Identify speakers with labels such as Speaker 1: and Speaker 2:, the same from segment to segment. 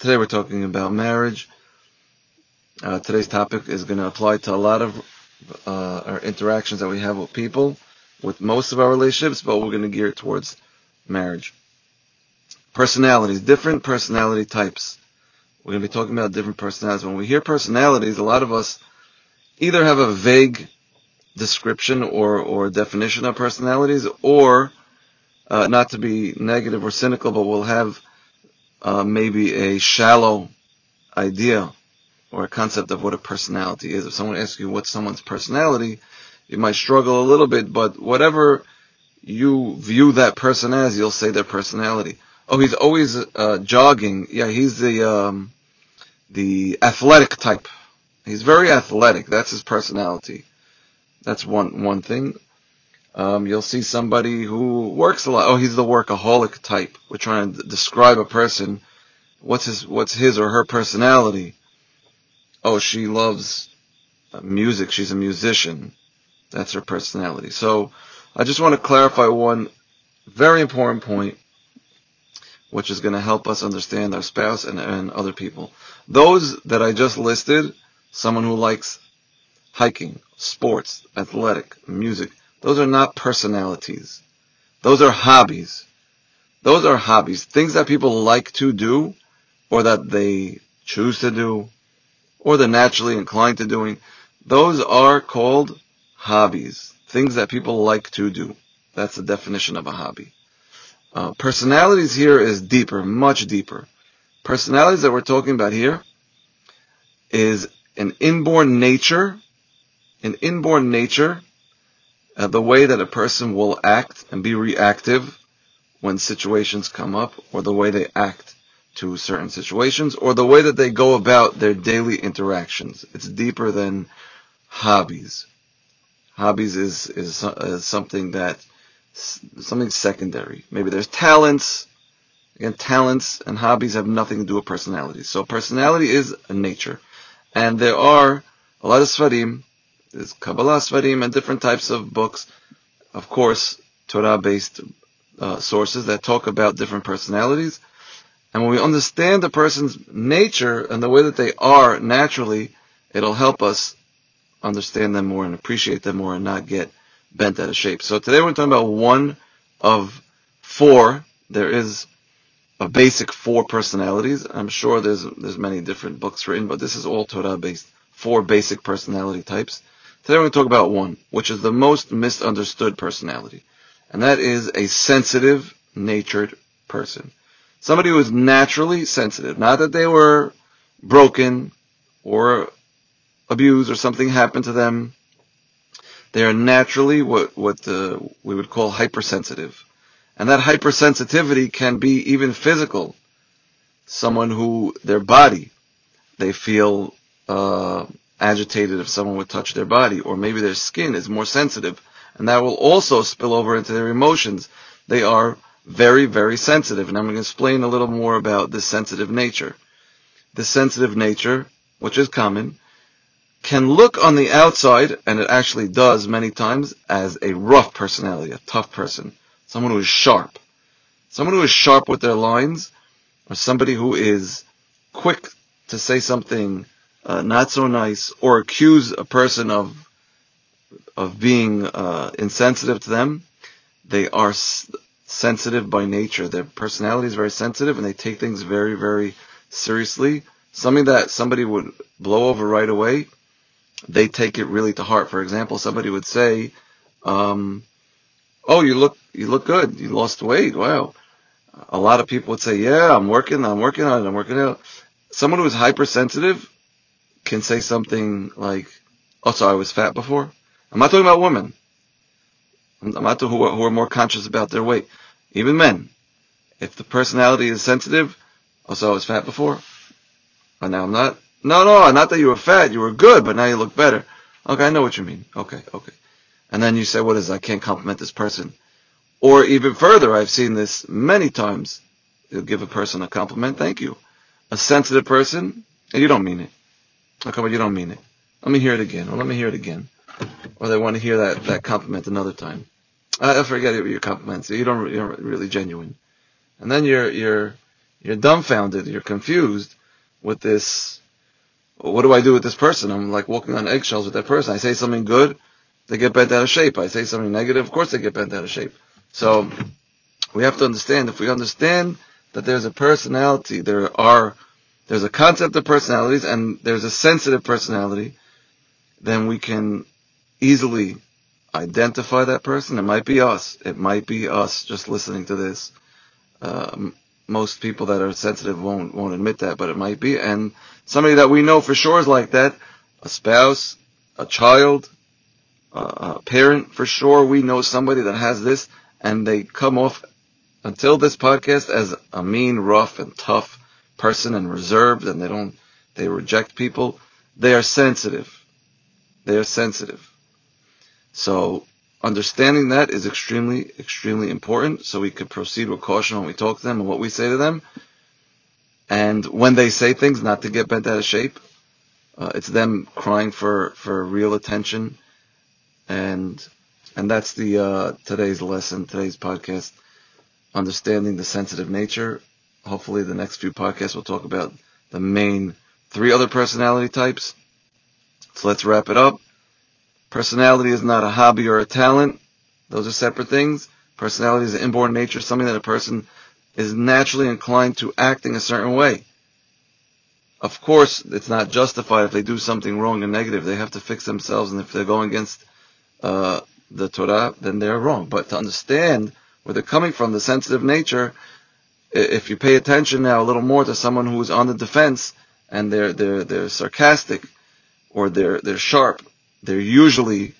Speaker 1: Today we're talking about marriage. Uh, today's topic is going to apply to a lot of uh, our interactions that we have with people, with most of our relationships, but we're going to gear it towards marriage. Personalities, different personality types. We're going to be talking about different personalities. When we hear personalities, a lot of us either have a vague description or, or definition of personalities, or uh, not to be negative or cynical, but we'll have uh, maybe a shallow idea or a concept of what a personality is. If someone asks you what's someone's personality, you might struggle a little bit, but whatever you view that person as, you'll say their personality. Oh, he's always uh, jogging. Yeah, he's the um, the athletic type. He's very athletic. That's his personality. That's one one thing. Um, you'll see somebody who works a lot. Oh, he's the workaholic type. We're trying to describe a person. What's his What's his or her personality? Oh, she loves uh, music. She's a musician. That's her personality. So, I just want to clarify one very important point, which is going to help us understand our spouse and, and other people. Those that I just listed, someone who likes hiking, sports, athletic, music, those are not personalities. Those are hobbies. Those are hobbies. Things that people like to do or that they choose to do or they're naturally inclined to doing. Those are called hobbies. Things that people like to do. That's the definition of a hobby. Uh, personalities here is deeper, much deeper. Personalities that we're talking about here is an inborn nature, an inborn nature uh, the way that a person will act and be reactive when situations come up, or the way they act to certain situations, or the way that they go about their daily interactions. It's deeper than hobbies. Hobbies is, is, is something that, something secondary. Maybe there's talents. Again, talents and hobbies have nothing to do with personality. So personality is a nature. And there are a lot of Sfarim there's Kabbalah Svarim and different types of books. Of course, Torah-based uh, sources that talk about different personalities. And when we understand the person's nature and the way that they are naturally, it'll help us understand them more and appreciate them more and not get bent out of shape. So today we're talking about one of four. There is a basic four personalities. I'm sure there's there's many different books written, but this is all Torah based. Four basic personality types. Today we're going to talk about one, which is the most misunderstood personality. And that is a sensitive natured person. Somebody who is naturally sensitive. Not that they were broken or abused or something happened to them. They are naturally what, what uh, we would call hypersensitive. And that hypersensitivity can be even physical. Someone who, their body, they feel uh, agitated if someone would touch their body, or maybe their skin is more sensitive, and that will also spill over into their emotions. They are very, very sensitive, and I'm going to explain a little more about this sensitive nature. This sensitive nature, which is common, can look on the outside, and it actually does many times, as a rough personality, a tough person, someone who is sharp. Someone who is sharp with their lines, or somebody who is quick to say something uh, not so nice or accuse a person of of being uh, insensitive to them, they are s- sensitive by nature. Their personality is very sensitive, and they take things very, very seriously. Something that somebody would blow over right away, they take it really to heart. For example, somebody would say, um, "Oh, you look you look good. You lost weight. Wow." A lot of people would say, "Yeah, I'm working. I'm working on it. I'm working out." Someone who is hypersensitive can say something like, "Oh, so I was fat before." I'm not talking about women. I'm not talking who are, who are more conscious about their weight. Even men, if the personality is sensitive, "Oh, so I was fat before." Oh, now I'm not. No, no, not that you were fat. You were good, but now you look better. Okay, I know what you mean. Okay, okay. And then you say, "What is? I can't compliment this person." Or even further, I've seen this many times. You'll give a person a compliment, thank you. A sensitive person, and you don't mean it. Okay, but you don't mean it. Let me hear it again. Or let me hear it again. Or they want to hear that, that compliment another time. I forget your compliments. You don't, you're really genuine. And then you're, you're, you're dumbfounded, you're confused with this. What do I do with this person? I'm like walking on eggshells with that person. I say something good, they get bent out of shape. I say something negative, of course they get bent out of shape. So we have to understand, if we understand that there's a personality, there are, there's a concept of personalities and there's a sensitive personality, then we can easily identify that person. It might be us. It might be us just listening to this. Um, most people that are sensitive won't won't admit that, but it might be. And somebody that we know for sure is like that, a spouse, a child, uh, a parent for sure. We know somebody that has this, and they come off until this podcast as a mean, rough, and tough person and reserved, and they don't they reject people. They are sensitive. They are sensitive. So understanding that is extremely, extremely important so we could proceed with caution when we talk to them and what we say to them. And when they say things, not to get bent out of shape. Uh, it's them crying for, for real attention. And, and that's the, uh, today's lesson, today's podcast, understanding the sensitive nature. Hopefully the next few podcasts will talk about the main three other personality types. So let's wrap it up. Personality is not a hobby or a talent. Those are separate things. Personality is an inborn nature, something that a person is naturally inclined to acting a certain way. Of course, it's not justified if they do something wrong and negative. They have to fix themselves, and if they're going against uh, the Torah, then they're wrong. But to understand where they're coming from, the sensitive nature, if you pay attention now a little more to someone who's on the defense and they're they're they're sarcastic or they're they're sharp, they're usually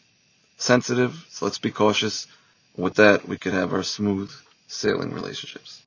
Speaker 1: sensitive, so let's be cautious. With that, we could have our smooth sailing relationships.